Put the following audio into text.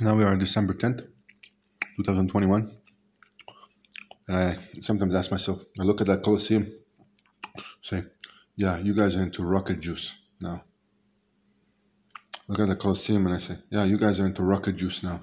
Now we are on December 10th, 2021. And I sometimes ask myself, I look at that Colosseum, say, yeah, you guys are into rocket juice now. Look at the Colosseum, and I say, yeah, you guys are into rocket juice now.